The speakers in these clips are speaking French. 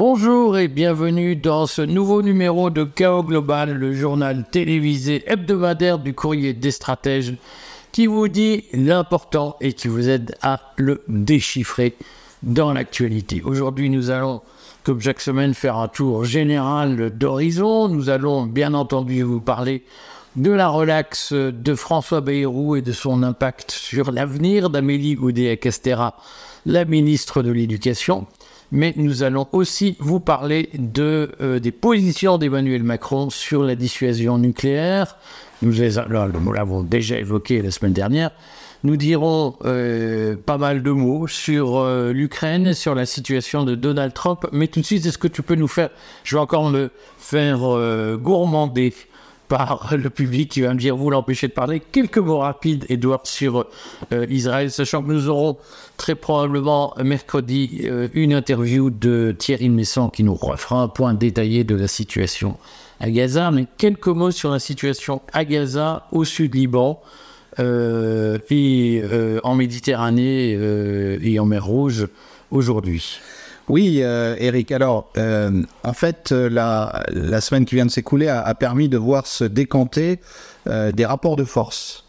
Bonjour et bienvenue dans ce nouveau numéro de Chaos Global, le journal télévisé hebdomadaire du courrier des stratèges qui vous dit l'important et qui vous aide à le déchiffrer dans l'actualité. Aujourd'hui, nous allons, comme chaque semaine, faire un tour général d'horizon. Nous allons bien entendu vous parler de la relaxe de François Bayrou et de son impact sur l'avenir d'Amélie Oudéa-Castera, la ministre de l'Éducation mais nous allons aussi vous parler de, euh, des positions d'Emmanuel Macron sur la dissuasion nucléaire. Nous l'avons déjà évoqué la semaine dernière. Nous dirons euh, pas mal de mots sur euh, l'Ukraine, sur la situation de Donald Trump. Mais tout de suite, est-ce que tu peux nous faire... Je vais encore me faire gourmander par le public qui va me dire vous l'empêchez de parler. Quelques mots rapides, Edouard, sur euh, Israël, sachant que nous aurons très probablement mercredi euh, une interview de Thierry Messon qui nous refera un point détaillé de la situation à Gaza. Mais quelques mots sur la situation à Gaza, au sud Liban. Euh, et en Méditerranée et en mer Rouge aujourd'hui. Oui, euh, Eric. Alors, euh, en fait, euh, la, semaine qui vient de s'écouler a, permis de voir se décanter des rapports de force.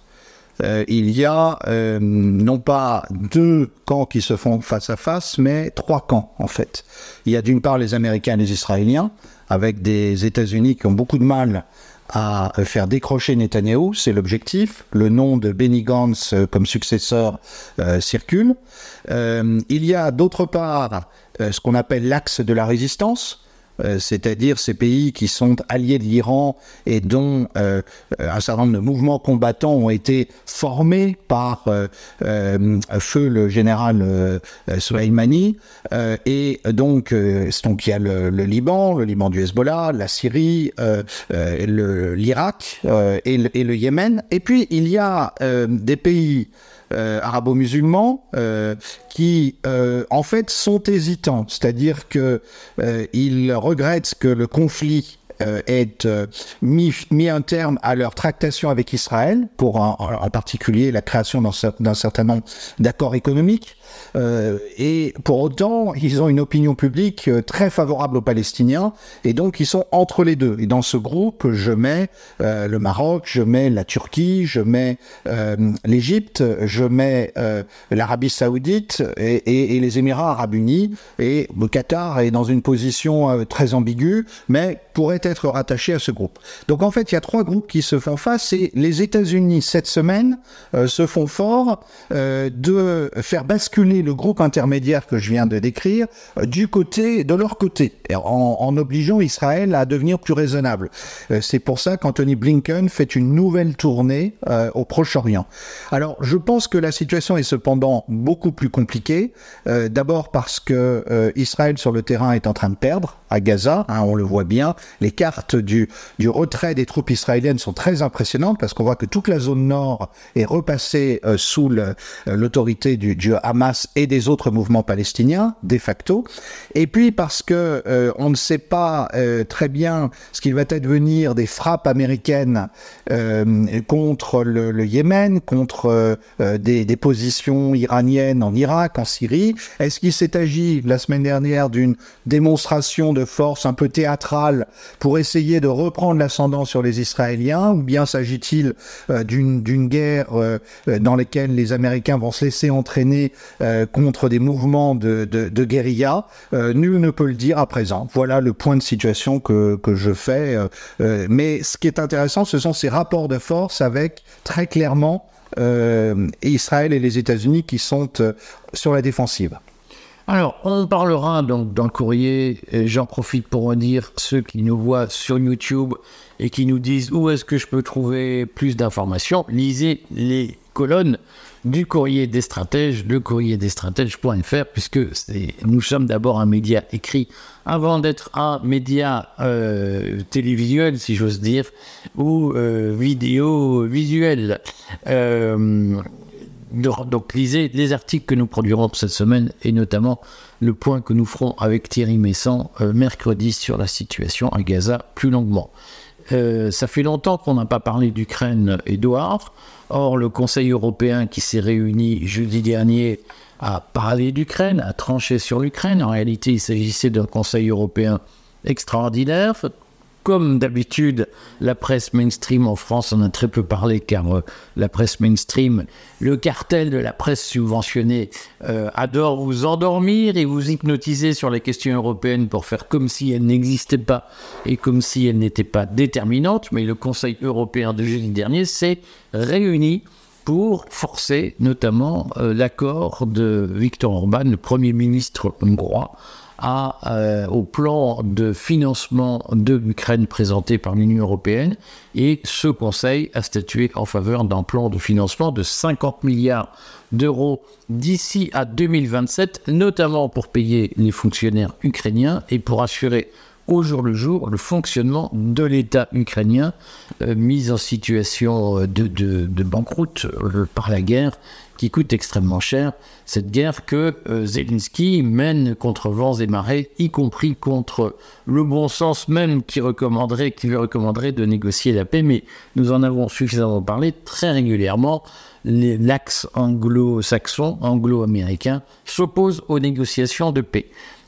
il y a non pas deux camps qui se font face à face, mais trois camps, en fait. Il y a d'une part les Américains et les Israéliens, avec des États-Unis qui ont beaucoup de mal à faire décrocher Netanyahou, c'est l'objectif. Le nom de Benny Gantz comme successeur circule. il y a d'autre part euh, ce qu'on appelle l'axe de la résistance, euh, c'est-à-dire ces pays qui sont alliés de l'Iran et dont euh, un certain nombre de mouvements combattants ont été formés par feu le général Soleimani. et donc, donc il y a le, Liban, le Liban du Hezbollah, la Syrie, l'Irak et, le Yémen. Et puis il y a des pays euh, arabo-musulmans euh, qui euh, en fait sont hésitants, c'est-à-dire que ils regrettent que le conflit ait mis, mis, un terme à leur tractation avec Israël, pour en particulier la création d'un certain nombre d'accords économiques. Euh, et pour autant, ils ont une opinion publique euh, très favorable aux Palestiniens, et donc ils sont entre les deux. Et dans ce groupe, je mets euh, le Maroc, je mets la Turquie, je mets l'Égypte, je mets l'Arabie Saoudite et, et, les Émirats Arabes Unis. Et le Qatar est dans une position très ambiguë, mais pourrait être rattaché à ce groupe. Donc en fait, il y a trois groupes qui se font face, et les États-Unis cette semaine se font fort de faire basculer le groupe intermédiaire que je viens de décrire euh, du côté de leur côté, en, obligeant Israël à devenir plus raisonnable. Euh, c'est pour ça qu'Anthony Blinken fait une nouvelle tournée euh, au Proche-Orient. Alors, je pense que la situation est cependant beaucoup plus compliquée. D'abord parce que Israël sur le terrain est en train de perdre à Gaza, hein, on le voit bien. Les cartes du, du retrait des troupes israéliennes sont très impressionnantes parce qu'on voit que toute la zone nord est repassée sous l'autorité du, du Hamas et des autres mouvements palestiniens, de facto. Et puis parce que euh, on ne sait pas euh, très bien ce qu'il va advenir des frappes américaines euh, contre le, Yémen, contre des, des, positions iraniennes en Irak, en Syrie. Est-ce qu'il s'est agi la semaine dernière d'une démonstration de force un peu théâtrale pour essayer de reprendre l'ascendant sur les Israéliens, ou bien s'agit-il d'une guerre dans laquelle les Américains vont se laisser entraîner euh, contre des mouvements de, guérilla, euh, nul ne peut le dire à présent. Voilà le point de situation que, que je fais. Euh, mais ce qui est intéressant, ce sont ces rapports de force avec très clairement Israël et les États-Unis qui sont sur la défensive. Alors, on parlera donc dans le courrier, j'en profite pour en dire ceux qui nous voient sur YouTube et qui nous disent où est-ce que je peux trouver plus d'informations, lisez les colonnes du courrier des stratèges, le courrier des stratèges.fr, puisque nous sommes d'abord un média écrit avant d'être un média euh, télévisuel, si j'ose dire, ou euh, vidéo visuel. Euh, donc lisez les articles que nous produirons cette semaine et notamment le point que nous ferons avec Thierry Messan mercredi sur la situation à Gaza plus longuement. Euh, ça fait longtemps qu'on n'a pas parlé d'Ukraine, Edouard. Or, le Conseil européen qui s'est réuni jeudi dernier a parlé d'Ukraine, a tranché sur l'Ukraine. En réalité, il s'agissait d'un Conseil européen extraordinaire, comme d'habitude, la presse mainstream en France en a très peu parlé car euh, la presse mainstream, le cartel de la presse subventionnée, euh, adore vous endormir et vous hypnotiser sur les questions européennes pour faire comme si elles n'existaient pas et comme si elles n'étaient pas déterminantes. Mais le Conseil européen de jeudi dernier s'est réuni pour forcer notamment euh, l'accord de Viktor Orban, le Premier ministre hongrois, euh, au plan de financement de l'Ukraine présenté par l'Union européenne et ce Conseil a statué en faveur d'un plan de financement de 50 milliards d'euros d'ici à 2027, notamment pour payer les fonctionnaires ukrainiens et pour assurer au jour le jour le fonctionnement de l'État ukrainien euh, mis en situation de, de banqueroute euh, par la guerre qui coûte extrêmement cher, cette guerre que euh, Zelensky mène contre vents et marées, y compris contre le bon sens même qui recommanderait, qui lui recommanderait de négocier la paix. Mais nous en avons suffisamment parlé très régulièrement. L'axe anglo-saxon, anglo-américain, s'oppose aux négociations de paix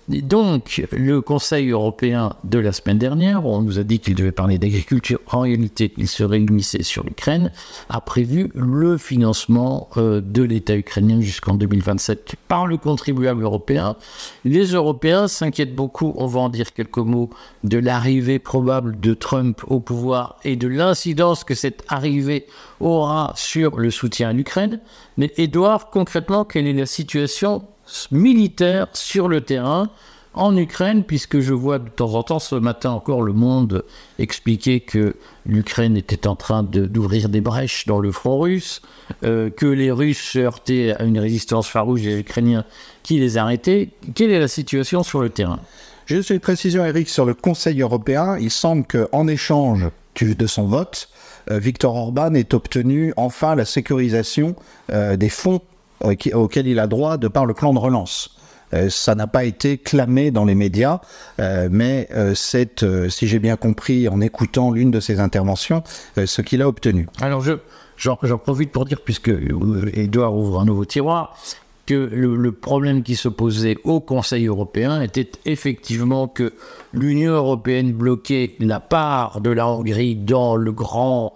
donc, le Conseil européen de la semaine dernière, on nous a dit qu'il devait parler d'agriculture, en réalité, il se réunissait sur l'Ukraine, a prévu le financement euh, de l'État ukrainien jusqu'en 2027 par le contribuable européen. Les Européens s'inquiètent beaucoup, on va en dire quelques mots, de l'arrivée probable de Trump au pouvoir et de l'incidence que cette arrivée aura sur le soutien à l'Ukraine. Mais Edouard, concrètement, quelle est la situation militaire sur le terrain en Ukraine, puisque je vois de temps en temps ce matin encore le monde expliquer que l'Ukraine était en train d'ouvrir des brèches dans le front russe, euh, que les Russes se heurtaient à une résistance farouche des Ukrainiens qui les arrêtaient. Quelle est la situation sur le terrain? Juste une précision, Eric, sur le Conseil européen. Il semble qu'en échange de son vote, euh, Viktor Orban ait obtenu enfin la sécurisation euh, des fonds auquel il a droit de par le plan de relance. Euh, ça n'a pas été clamé dans les médias, euh, mais euh, c'est, si j'ai bien compris en écoutant l'une de ses interventions, ce qu'il a obtenu. Alors je, j'en, profite pour dire, puisque Edouard ouvre un nouveau tiroir, que le, problème qui se posait au Conseil européen était effectivement que l'Union européenne bloquait la part de la Hongrie dans le grand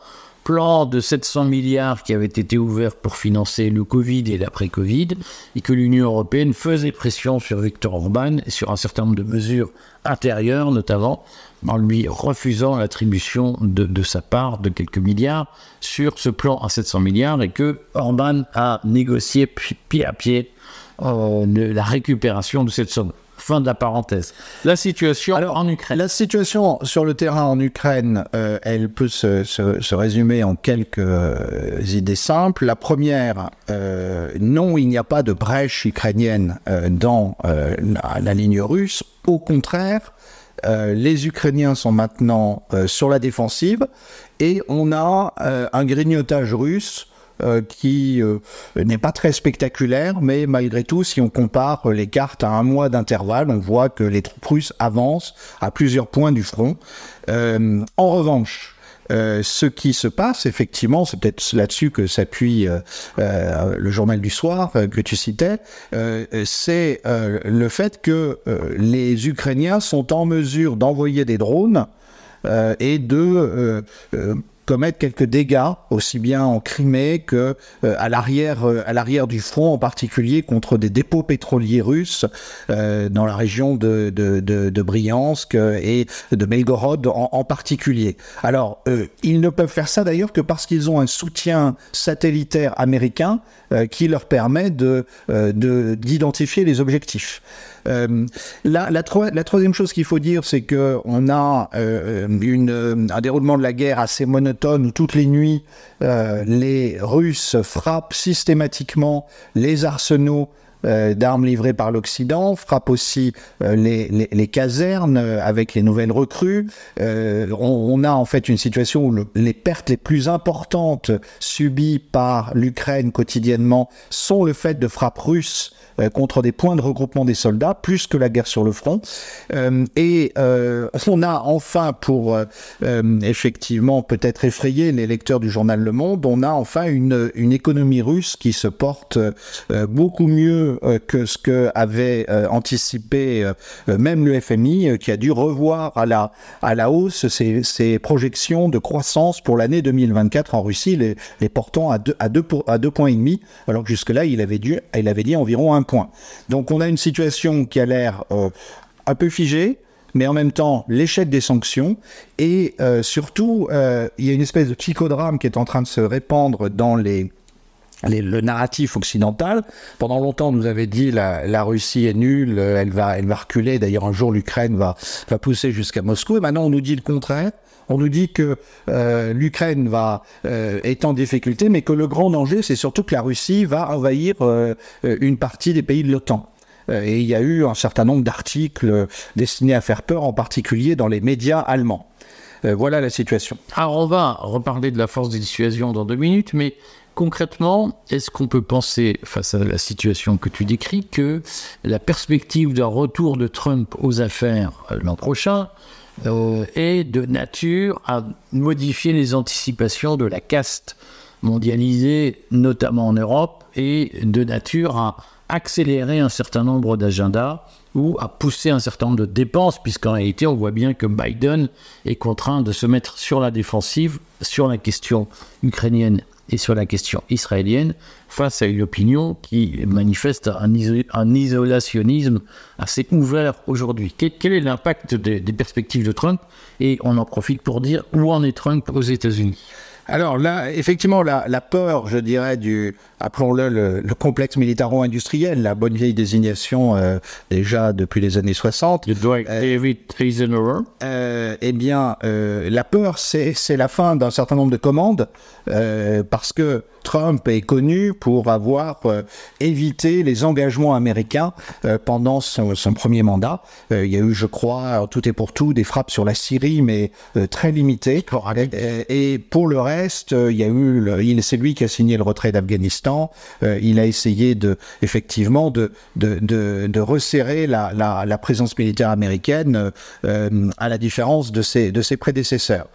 plan de 700 milliards qui avait été ouvert pour financer le Covid et l'après-Covid, et que l'Union européenne faisait pression sur Viktor Orban et sur un certain nombre de mesures intérieures, notamment en lui refusant l'attribution de, sa part de quelques milliards sur ce plan à 700 milliards, et que Orban a négocié pied à pied euh, la récupération de cette somme. Fin de la parenthèse. La situation en Ukraine. La situation sur le terrain en Ukraine, euh, elle peut se, résumer en quelques euh, idées simples. La première, euh, non, il n'y a pas de brèche ukrainienne dans la, ligne russe. Au contraire, les Ukrainiens sont maintenant sur la défensive et on a un grignotage russe euh, qui euh, n'est pas très spectaculaire, mais malgré tout, si on compare les cartes à un mois d'intervalle, on voit que les troupes russes avancent à plusieurs points du front. Euh, en revanche, ce qui se passe, effectivement, c'est peut-être là-dessus que s'appuie le journal du soir que tu citais, c'est le fait que les Ukrainiens sont en mesure d'envoyer des drones et de commettre quelques dégâts, aussi bien en Crimée que euh, à l'arrière euh, à l'arrière du front, en particulier contre des dépôts pétroliers russes euh, dans la région de, de, de, Briansk et de Belgorod en, particulier. Alors, ils ne peuvent faire ça d'ailleurs que parce qu'ils ont un soutien satellitaire américain qui leur permet de d'identifier les objectifs. Euh, la, la, troisième chose qu'il faut dire, c'est que on a une, un déroulement de la guerre assez monotone toutes les nuits, euh, les Russes frappent systématiquement les arsenaux euh, d'armes livrées par l'Occident, frappe aussi euh, les, les, casernes euh, avec les nouvelles recrues. On, a en fait une situation où le, les pertes les plus importantes subies par l'Ukraine quotidiennement sont le fait de frappes russes contre des points de regroupement des soldats, plus que la guerre sur le front. Et on a enfin, pour effectivement peut-être effrayer les lecteurs du journal Le Monde, on a enfin une, une économie russe qui se porte beaucoup mieux que ce que avait anticipé même le FMI, qui a dû revoir à la, à la hausse ses, ses projections de croissance pour l'année 2024 en Russie, les, les portant à 2 à deux, à deux points et demi, alors que jusque-là, il avait, il avait dit environ un point. Donc on a une situation qui a l'air euh, un peu figée, mais en même temps l'échec des sanctions et euh, surtout euh, il y a une espèce de psychodrame qui est en train de se répandre dans les le narratif occidental. Pendant longtemps, on nous avait dit la, la Russie est nulle, elle va, elle va reculer. D'ailleurs, un jour, l'Ukraine va, va pousser jusqu'à Moscou. Et maintenant, on nous dit le contraire. On nous dit que euh, l'Ukraine va euh, est en difficulté, mais que le grand danger, c'est surtout que la Russie va envahir euh, une partie des pays de l'OTAN. Euh, et il y a eu un certain nombre d'articles destinés à faire peur, en particulier dans les médias allemands. Euh, voilà la situation. Alors on va reparler de la force des dissuasion dans deux minutes, mais concrètement, est-ce qu'on peut penser, face à la situation que tu décris, que la perspective d'un retour de Trump aux affaires euh, l'an prochain euh, est de nature à modifier les anticipations de la caste mondialisée, notamment en Europe, et de nature à accélérer un certain nombre d'agendas ou à pousser un certain nombre de dépenses, puisqu'en réalité, on voit bien que Biden est contraint de se mettre sur la défensive sur la question ukrainienne et sur la question israélienne face à une opinion qui manifeste un, iso un isolationnisme assez ouvert aujourd'hui. Quel, quel, est l'impact des, des perspectives de Trump? Et on en profite pour dire où en est Trump aux États-Unis alors là, effectivement, la, la, peur, je dirais, du, appelons-le le, le, complexe militaro-industriel, la bonne vieille désignation euh, déjà depuis les années 60. Euh, David Eisenhower. Euh, eh bien, euh, la peur, c'est la fin d'un certain nombre de commandes, euh, parce que Trump est connu pour avoir euh, évité les engagements américains pendant son, son, premier mandat. il y a eu, je crois, tout et pour tout, des frappes sur la Syrie, mais très limitées. Et, et, pour le reste, il y a eu, c'est lui qui a signé le retrait d'Afghanistan. il a essayé de, effectivement, de, de, de, de resserrer la, la, la, présence militaire américaine, à la différence de ses, de ses prédécesseurs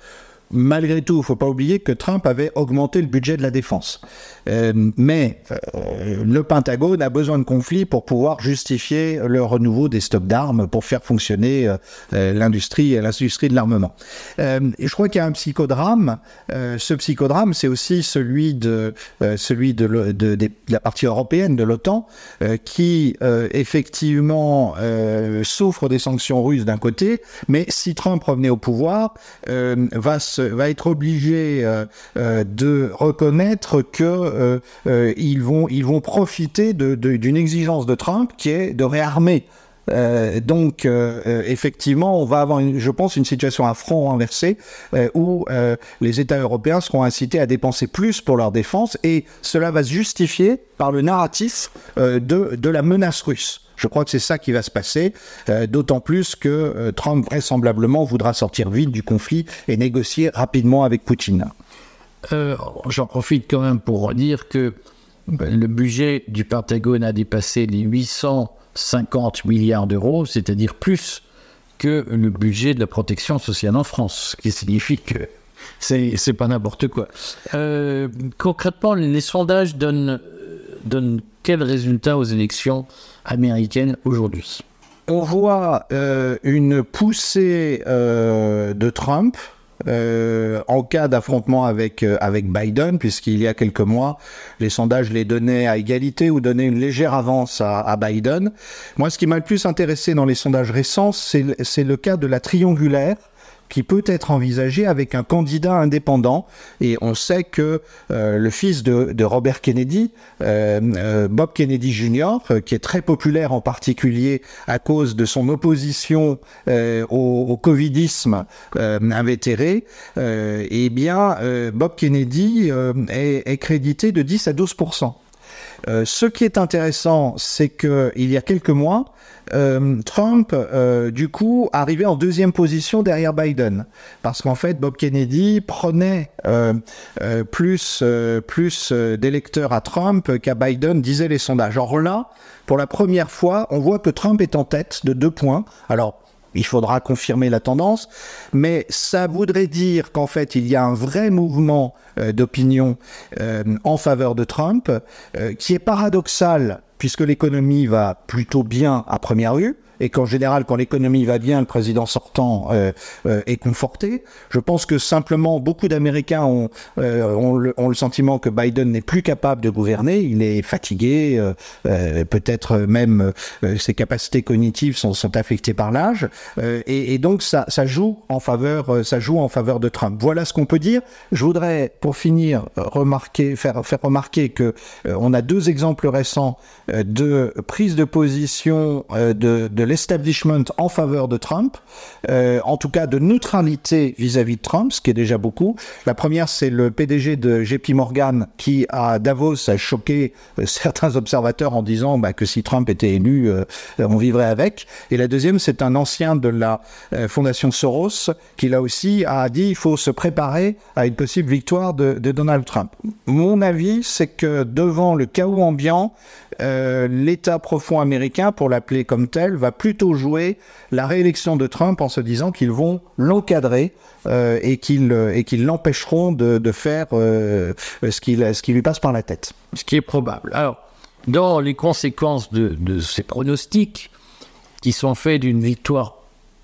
malgré tout, il ne faut pas oublier que Trump avait augmenté le budget de la défense. Euh, mais euh, le Pentagone a besoin de conflits pour pouvoir justifier le renouveau des stocks d'armes pour faire fonctionner euh, l'industrie, de l'armement. je crois qu'il y a un psychodrame. ce psychodrame, c'est aussi celui de, de, la partie européenne de l'OTAN, qui effectivement souffre des sanctions russes d'un côté, mais si Trump revenait au pouvoir, va se, va être obligé de reconnaître que euh, euh, ils, vont, profiter d'une exigence de Trump qui est de réarmer euh, donc, euh, effectivement, on va avoir, je pense, une situation à front renversé euh, où euh, les États européens seront incités à dépenser plus pour leur défense et cela va se justifier par le narratif de la menace russe. Je crois que c'est ça qui va se passer, euh, d'autant plus que euh, Trump vraisemblablement voudra sortir vite du conflit et négocier rapidement avec Poutine. Euh, J'en profite quand même pour dire que ben, le budget du Pentagone a dépassé les 850 milliards d'euros, c'est-à-dire plus que le budget de la protection sociale en France, ce qui signifie que c'est pas n'importe quoi. Concrètement, les sondages donnent quel résultat aux élections américaines aujourd'hui? On voit euh, une poussée euh, de Trump euh, en cas d'affrontement avec, avec Biden, puisqu'il y a quelques mois, les sondages les donnaient à égalité ou donnaient une légère avance à, à Biden. Moi, ce qui m'a le plus intéressé dans les sondages récents, c'est le cas de la triangulaire qui peut être envisagé avec un candidat indépendant. Et on sait que euh, le fils de, Robert Kennedy, euh, euh, Bob Kennedy Jr., qui est très populaire en particulier à cause de son opposition au, covidisme invétéré, eh bien, Bob Kennedy est crédité de 10 à 12 Euh, ce qui est intéressant, c'est que il y a quelques mois, euh, Trump, euh, du coup, arrivait en deuxième position derrière Biden, parce qu'en fait, Bob Kennedy prenait euh, euh, plus plus d'électeurs à Trump qu'à Biden, disaient les sondages. Or là, pour la première fois, on voit que Trump est en tête de deux points. Alors il faudra confirmer la tendance, mais ça voudrait dire qu'en fait, il y a un vrai mouvement euh, d'opinion euh, en faveur de Trump, euh, qui est paradoxal, puisque l'économie va plutôt bien à première vue, et qu'en général, quand l'économie va bien, le président sortant euh, euh, est conforté. Je pense que simplement, beaucoup d'Américains ont, euh, ont, le, sentiment que Biden n'est plus capable de gouverner. Il est fatigué, peut-être même ses capacités cognitives sont, affectées par l'âge, et, donc ça, ça joue en faveur, ça joue en faveur de Trump. Voilà ce qu'on peut dire. Je voudrais, pour finir, remarquer, faire, faire remarquer que on a deux exemples récents de prise de position de, de l'establishment en faveur de Trump, euh, en tout cas de neutralité vis-à-vis -vis de Trump, ce qui est déjà beaucoup. La première, c'est le PDG de JP Morgan qui, à Davos, a choqué euh, certains observateurs en disant bah, que si Trump était élu, euh, on vivrait avec. Et la deuxième, c'est un ancien de la fondation Soros qui, là aussi, a dit il faut se préparer à une possible victoire de, Donald Trump. Mon avis, c'est que devant le chaos ambiant, l'État profond américain, pour l'appeler comme tel, va plutôt jouer la réélection de Trump en se disant qu'ils vont l'encadrer euh, et qu'ils euh, et qu'ils l'empêcheront de, de, faire euh, ce, qui, ce qui lui passe par la tête. Ce qui est probable. Alors, dans les conséquences de, de ces pronostics qui sont faits d'une victoire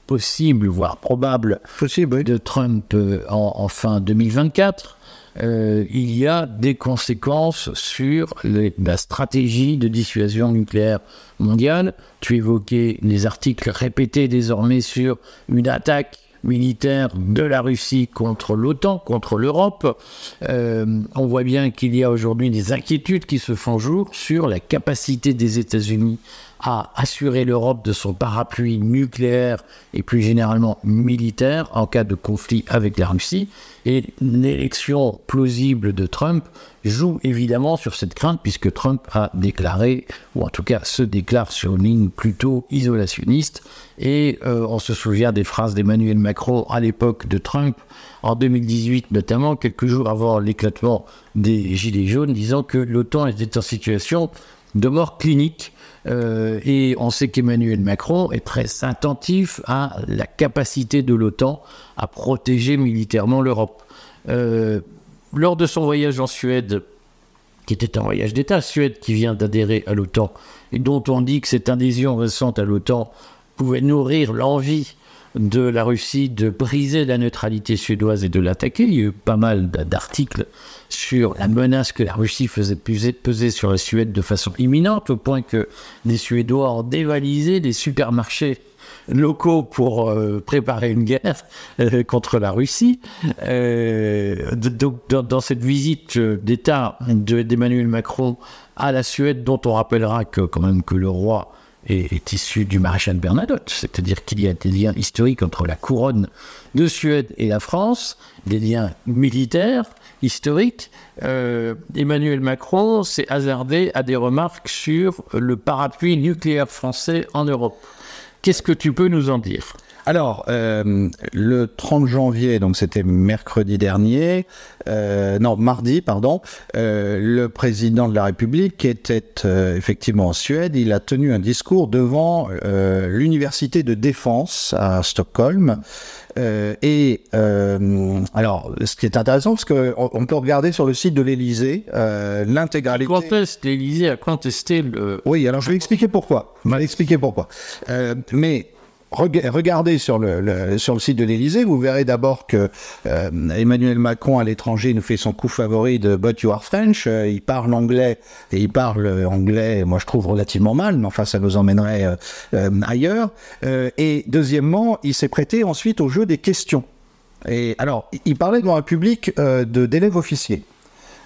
possible, voire probable, possible, oui. de Trump en, en fin 2024, euh, il y a des conséquences sur la stratégie de dissuasion nucléaire mondiale. Tu évoquais les articles répétés désormais sur une attaque militaire de la Russie contre l'OTAN, contre l'Europe. Euh, on voit bien qu'il y a aujourd'hui des inquiétudes qui se font jour sur la capacité des États-Unis à assurer l'Europe de son parapluie nucléaire et plus généralement militaire en cas de conflit avec la Russie. Et l'élection plausible de Trump joue évidemment sur cette crainte puisque Trump a déclaré, ou en tout cas se déclare sur une ligne plutôt isolationniste. Et euh, on se souvient des phrases d'Emmanuel Macron à l'époque de Trump, en 2018 notamment, quelques jours avant l'éclatement des Gilets jaunes, disant que l'OTAN était en situation de mort clinique. Euh, et on sait qu'Emmanuel Macron est très attentif à la capacité de l'OTAN à protéger militairement l'Europe. Euh, lors de son voyage en Suède, qui était un voyage d'État, Suède qui vient d'adhérer à l'OTAN, et dont on dit que cette adhésion récente à l'OTAN pouvait nourrir l'envie de la Russie de briser la neutralité suédoise et de l'attaquer. Il y a eu pas mal d'articles sur la menace que la Russie faisait peser sur la Suède de façon imminente, au point que les Suédois ont dévalisé des supermarchés locaux pour euh, préparer une guerre euh, contre la Russie. Euh, dans, dans, cette visite d'État d'Emmanuel Macron à la Suède, dont on rappellera que quand même que le roi est, est issu du maréchal Bernadotte, c'est-à-dire qu'il y a des liens historiques entre la couronne de Suède et la France, des liens militaires historiques. Euh, Emmanuel Macron s'est hasardé à des remarques sur le parapluie nucléaire français en Europe. Qu'est-ce que tu peux nous en dire? Alors, euh, le 30 janvier, donc c'était mercredi dernier, euh, non, mardi, pardon, euh, le président de la République était euh, effectivement en Suède. Il a tenu un discours devant euh, l'université de défense à Stockholm. Euh, et alors, ce qui est intéressant, parce qu'on on peut regarder sur le site de l'Élysée l'intégralité. Conteste l'Élysée a contesté le. Oui, alors je vais expliquer pourquoi. Je vais expliquer pourquoi. mais regardez sur le, site de l'Élysée, vous verrez d'abord que euh, Emmanuel Macron à l'étranger nous fait son coup favori de But you are French. Euh, il parle anglais et il parle anglais, moi je trouve relativement mal, mais enfin ça nous emmènerait euh, euh ailleurs. Euh, et deuxièmement, il s'est prêté ensuite au jeu des questions. Et alors, il parlait devant un public d'élèves officiers.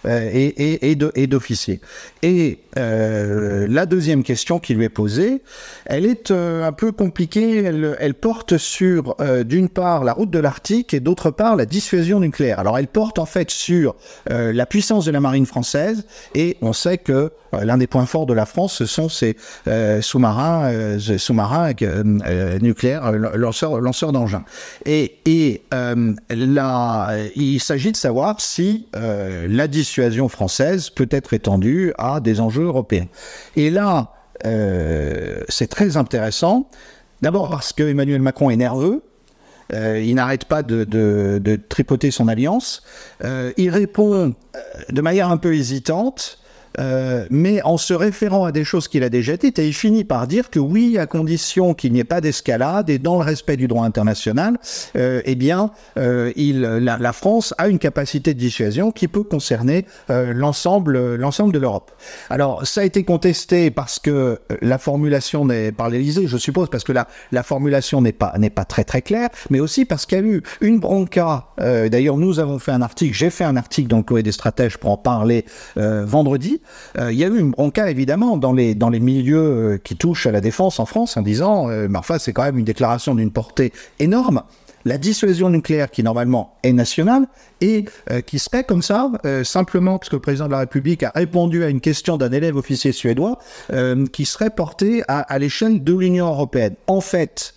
Et, et d'officiers. Et la deuxième question qui lui est posée, elle est un peu compliquée. Elle, elle porte sur, d'une part, la route de l'Arctique et d'autre part, la dissuasion nucléaire. Alors, elle porte en fait sur la puissance de la marine française et on sait que l'un des points forts de la France, ce sont ces sous-marins, sous-marins nucléaires, lanceurs, d'engins. Et, là, il s'agit de savoir si la dissuasion française peut être étendue à des enjeux européens. Et là, euh, c'est très intéressant. D'abord parce que Emmanuel Macron est nerveux. Euh, il n'arrête pas de, tripoter son alliance. Euh, il répond de manière un peu hésitante. Euh, mais en se référant à des choses qu'il a déjà dites, et il finit par dire que oui, à condition qu'il n'y ait pas d'escalade et dans le respect du droit international, euh, eh bien, euh, il, la, la, France a une capacité de dissuasion qui peut concerner euh, l'ensemble, l'ensemble de l'Europe. Alors, ça a été contesté parce que la formulation n'est par l'Élysée, je suppose, parce que la, la formulation n'est pas pas très très claire, mais aussi parce qu'il y a eu une bronca. D'ailleurs, nous avons fait un article, j'ai fait un article dans le Courrier des stratèges pour en parler vendredi euh, il y a eu une bronca évidemment dans les, dans les milieux euh, qui touchent à la défense en France en disant, euh, mais enfin c'est quand même une déclaration d'une portée énorme la dissuasion nucléaire qui normalement est nationale et qui serait comme ça, simplement parce que le président de la République a répondu à une question d'un élève officier suédois, qui serait portée à, à l'échelle de l'Union européenne. En fait,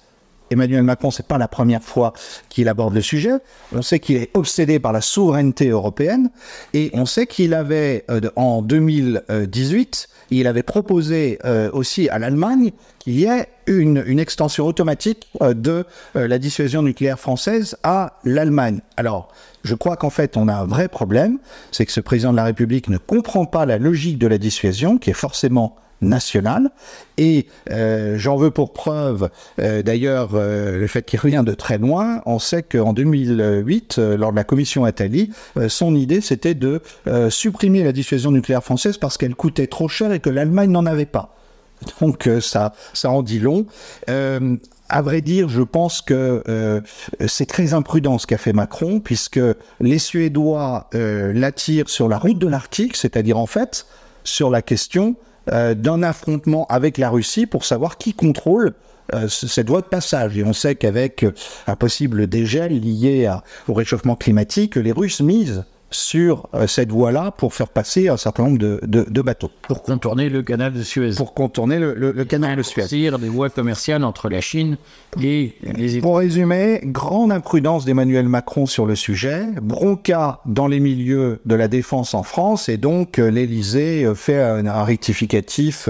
Emmanuel Macron, c'est pas la première fois qu'il aborde le sujet. On sait qu'il est obsédé par la souveraineté européenne et on sait qu'il avait, euh, en 2018, il avait proposé euh, aussi à l'Allemagne qu'il y ait une, extension automatique euh, de la dissuasion nucléaire française à l'Allemagne. Alors, je crois qu'en fait, on a un vrai problème, c'est que ce président de la République ne comprend pas la logique de la dissuasion, qui est forcément nationale. Et euh, j'en veux pour preuve, euh, d'ailleurs, euh, le fait qu'il revient de très loin. On sait qu'en 2008, lors de la commission Attali, son idée, c'était de supprimer la dissuasion nucléaire française parce qu'elle coûtait trop cher et que l'Allemagne n'en avait pas. Donc ça, ça en dit long. À vrai dire, je pense que c'est très imprudent ce qu'a fait Macron, puisque les Suédois l'attirent sur la route de l'Arctique, c'est-à-dire en fait sur la question d'un affrontement avec la Russie pour savoir qui contrôle euh, cette voie de passage. Et on sait qu'avec euh, un possible dégel lié au réchauffement climatique, les Russes misent sur euh, cette voie-là pour faire passer un certain nombre de, de, bateaux. Pour contourner le canal de Suez. Pour contourner le, le, canal de Suez. des voies commerciales entre la Chine et les Pour résumer, grande imprudence d'Emmanuel Macron sur le sujet, bronca dans les milieux de la défense en France et donc euh, l'Élysée euh, fait un, rectificatif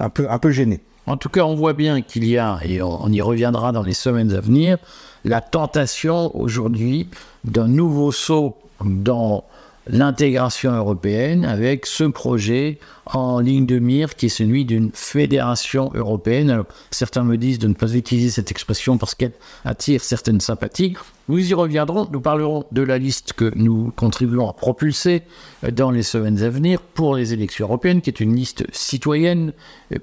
un, peu, un peu gêné. En tout cas, on voit bien qu'il y a, et on y reviendra dans les semaines à venir, la tentation aujourd'hui d'un nouveau saut dans l'intégration européenne avec ce projet en ligne de mire qui est celui d'une fédération européenne. certains me disent de ne pas utiliser cette expression parce qu'elle attire certaines sympathies. Nous y reviendrons. Nous parlerons de la liste que nous contribuons à propulser dans les semaines à venir pour les élections européennes, qui est une liste citoyenne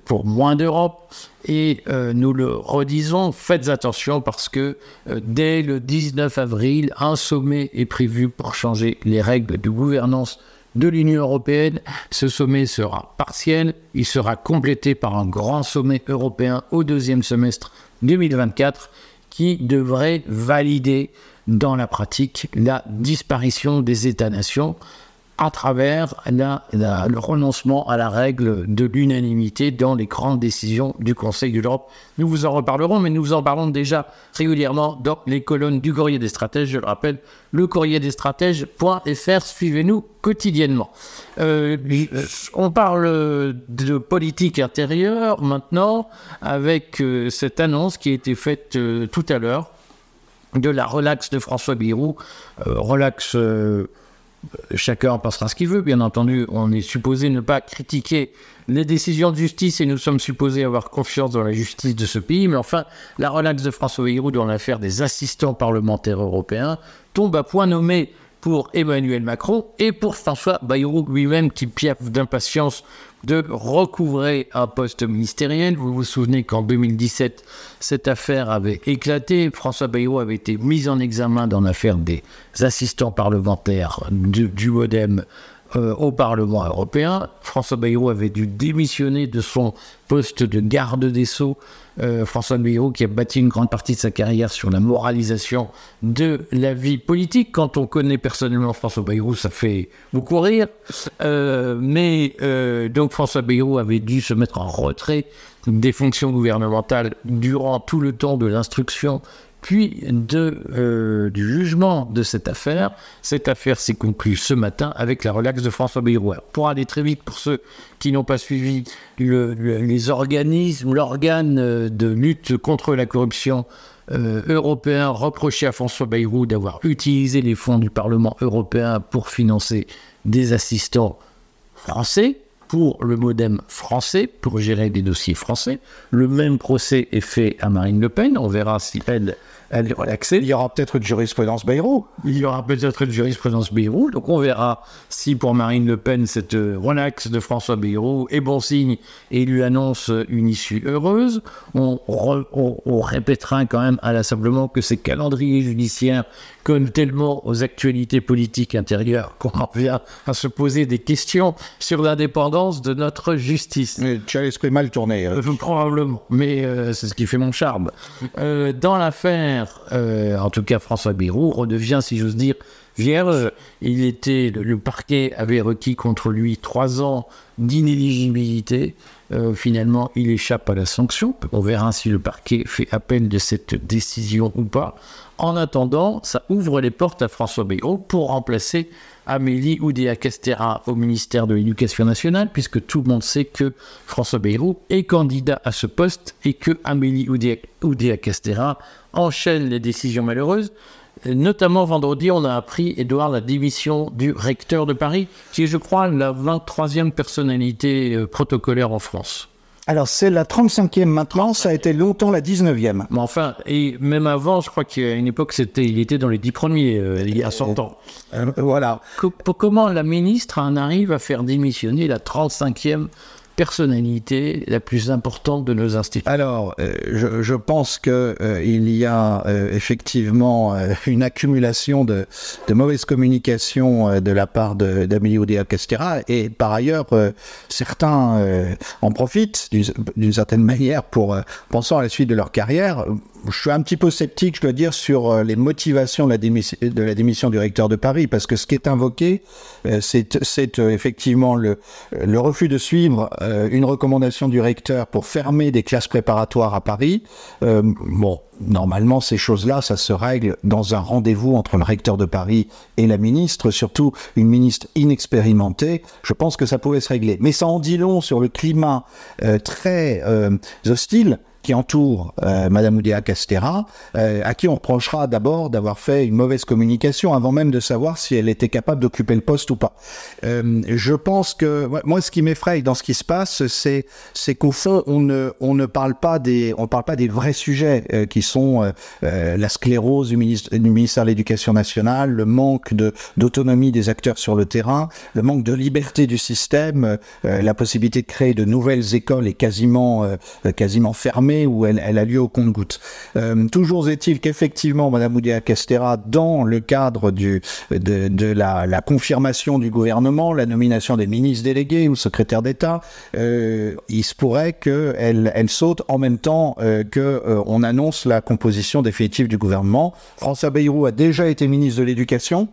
pour moins d'Europe. Et euh, nous le redisons, faites attention parce que euh, dès le 19 avril, un sommet est prévu pour changer les règles de gouvernance de l'Union européenne. Ce sommet sera partiel, il sera complété par un grand sommet européen au deuxième semestre 2024 qui devrait valider dans la pratique la disparition des États-nations à travers le renoncement à la règle de l'unanimité dans les grandes décisions du Conseil de l'Europe. Nous vous en reparlerons, mais nous vous en parlons déjà régulièrement dans les colonnes du courrier des stratèges. Je le rappelle, le courrier des stratèges.fr, suivez-nous quotidiennement. Euh, on parle de politique intérieure maintenant avec euh, cette annonce qui a été faite euh, tout à l'heure de la relaxe de François Bayrou. relax chacun en pensera ce qu'il veut. Bien entendu, on est supposé ne pas critiquer les décisions de justice et nous sommes supposés avoir confiance dans la justice de ce pays. Mais enfin, la relaxe de François Bayrou dans l'affaire des assistants parlementaires européens tombe à point nommé pour Emmanuel Macron et pour François Bayrou lui-même qui piaffe d'impatience de recouvrer un poste ministériel. Vous vous souvenez qu'en 2017, cette affaire avait éclaté. François Bayrou avait été mis en examen dans l'affaire des assistants parlementaires du, du Modem euh, au Parlement européen. François Bayrou avait dû démissionner de son poste de garde des Sceaux. Euh, François Bayrou qui a bâti une grande partie de sa carrière sur la moralisation de la vie politique. Quand on connaît personnellement François Bayrou, ça fait beaucoup rire. Euh, mais donc François Bayrou avait dû se mettre en retrait des fonctions gouvernementales durant tout le temps de l'instruction puis euh, du jugement de cette affaire. Cette affaire s'est conclue ce matin avec la relaxe de François Bayrou. Pour aller très vite, pour ceux qui n'ont pas suivi le- le- les organismes, l'organe euh, de lutte contre la corruption euh, européen reproché à François Bayrou d'avoir utilisé les fonds du Parlement européen pour financer des assistants français pour le modem français, pour gérer des dossiers français. Le même procès est fait à Marine Le Pen. On verra si elle, elle est relaxée. Il y aura peut-être une jurisprudence Bayrou. Il y aura peut-être une jurisprudence Bayrou, donc on verra si pour Marine Le Pen cette euh, relaxe de François Bayrou est bon signe et lui annonce euh, une issue heureuse. On, re- on- on répétera quand même inlassablement que ces calendriers judiciaires collent tellement aux actualités politiques intérieures qu'on en vient à se poser des questions sur l'indépendance de notre justice. Mais Tu as l'esprit mal tourné. euh. Euh, Probablement, mais euh, c'est ce qui fait mon charme. Euh, dans l'affaire, euh, en tout cas, François Bayrou redevient, si j'ose dire, vierge. Il était, le, parquet avait requis contre lui trois ans d'inéligibilité. Euh, finalement, il échappe à la sanction. On verra si le parquet fait appel de cette décision ou pas. En attendant, ça ouvre les portes à François Bayrou pour remplacer Amélie Oudéa-Castéra au ministère de l'Éducation nationale, puisque tout le monde sait que François Bayrou est candidat à ce poste et que Amélie Oudéa- Oudéa-Castéra enchaîne les décisions malheureuses. Notamment vendredi, on a appris, Edouard, la démission du recteur de Paris, qui est, je crois, la 23e personnalité euh, protocolaire en France. Alors, c'est la 35e maintenant, ça a été longtemps la 19e. Mais enfin, et même avant, je crois qu'à une époque, c'était, il était dans les 10 premiers, euh, il y a 100 ans. Euh, voilà. Co- pour- comment la ministre en arrive à faire démissionner la 35e personnalité la plus importante de nos institutions Alors, euh, je, je pense que euh, y a euh, effectivement euh, une accumulation de, de mauvaise communication euh, de la part de- d'Amélie Oudéa-Castéra et par ailleurs, euh, certains en profitent d'une certaine manière pour, pensant à la suite de leur carrière. Je suis un petit peu sceptique, je dois dire, sur euh, les motivations de la, démission, du recteur de Paris, parce que ce qui est invoqué, euh, c'est euh, effectivement le, refus de suivre une recommandation du recteur pour fermer des classes préparatoires à Paris. Bon, normalement, ces choses-là, ça se règle dans un rendez-vous entre le recteur de Paris et la ministre, surtout une ministre inexpérimentée. Je pense que ça pouvait se régler. Mais ça en dit long sur le climat très hostile qui entoure euh, Madame Oudéa Castera, euh, à qui on reprochera d'abord d'avoir fait une mauvaise communication avant même de savoir si elle était capable d'occuper le poste ou pas. Euh, je pense que moi, ce qui m'effraie dans ce qui se passe, c'est qu'au fond, on ne parle pas des vrais sujets euh, qui sont la sclérose du ministère de l'Éducation nationale, le manque d'autonomie des acteurs sur le terrain, le manque de liberté du système, la possibilité de créer de nouvelles écoles est quasiment fermée où elle, elle a lieu au compte-goutte. Euh, toujours est-il qu'effectivement, Madame Oudéa Castera, dans le cadre du, de, de la, la confirmation du gouvernement, la nomination des ministres délégués ou secrétaires d'État, euh, il se pourrait qu'elle elle saute en même temps euh, que euh, on annonce la composition définitive du gouvernement. François Bayrou a déjà été ministre de l'Éducation.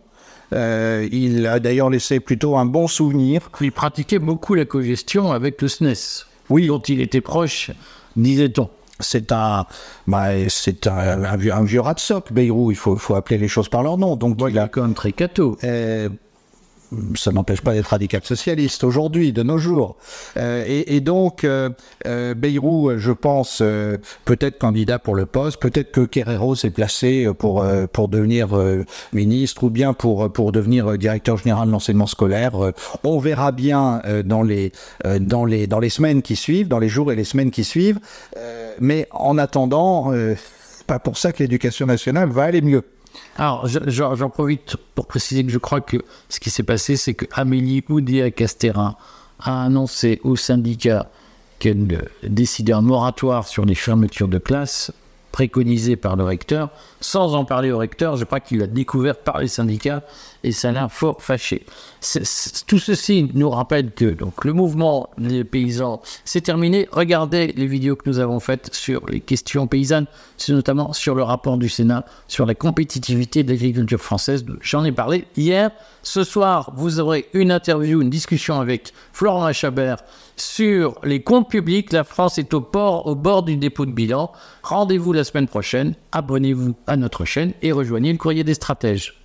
Euh, il a d'ailleurs laissé plutôt un bon souvenir. Il pratiquait beaucoup la cogestion avec le SNES, Oui, dont il était proche, disait-on. c'est un, bah, c'est un, un vieux, un vieux rat de soc. Il faut, faut appeler les choses par leur nom. Donc, Il a, est quand même très catho. euh, ça n'empêche pas d'être radical socialiste aujourd'hui, de nos jours. Euh, et, et donc, euh, euh, je pense, euh, peut-être candidat pour le poste, peut-être que Guerrero s'est placé pour, euh, pour devenir ministre ou bien pour, pour devenir directeur général de l'enseignement scolaire. On verra bien dans, les, dans, les, dans les semaines qui suivent, dans les jours et les semaines qui suivent. Mais en attendant, pas pour ça que l'éducation nationale va aller mieux. Alors, je- j'en j'en profite pour préciser que je crois que ce qui s'est passé, c'est que Amélie Oudéa-Castéra a annoncé au syndicat qu'elle euh, décidait un moratoire sur les fermetures de classes préconisé par le recteur. Sans en parler au recteur, je crois qu'il l'a découvert par les syndicats et ça l'a fort fâché. tout ceci nous rappelle que donc, le mouvement des paysans s'est terminé. Regardez les vidéos que nous avons faites sur les questions paysannes, notamment sur le rapport du Sénat sur la compétitivité de l'agriculture française. J'en ai parlé hier. Ce soir, vous aurez une interview, une discussion avec Florent Chabert sur les comptes publics. La France est au, port, au bord du dépôt de bilan. Rendez-vous la semaine prochaine. Abonnez-vous à notre chaîne et rejoignez le courrier des stratèges.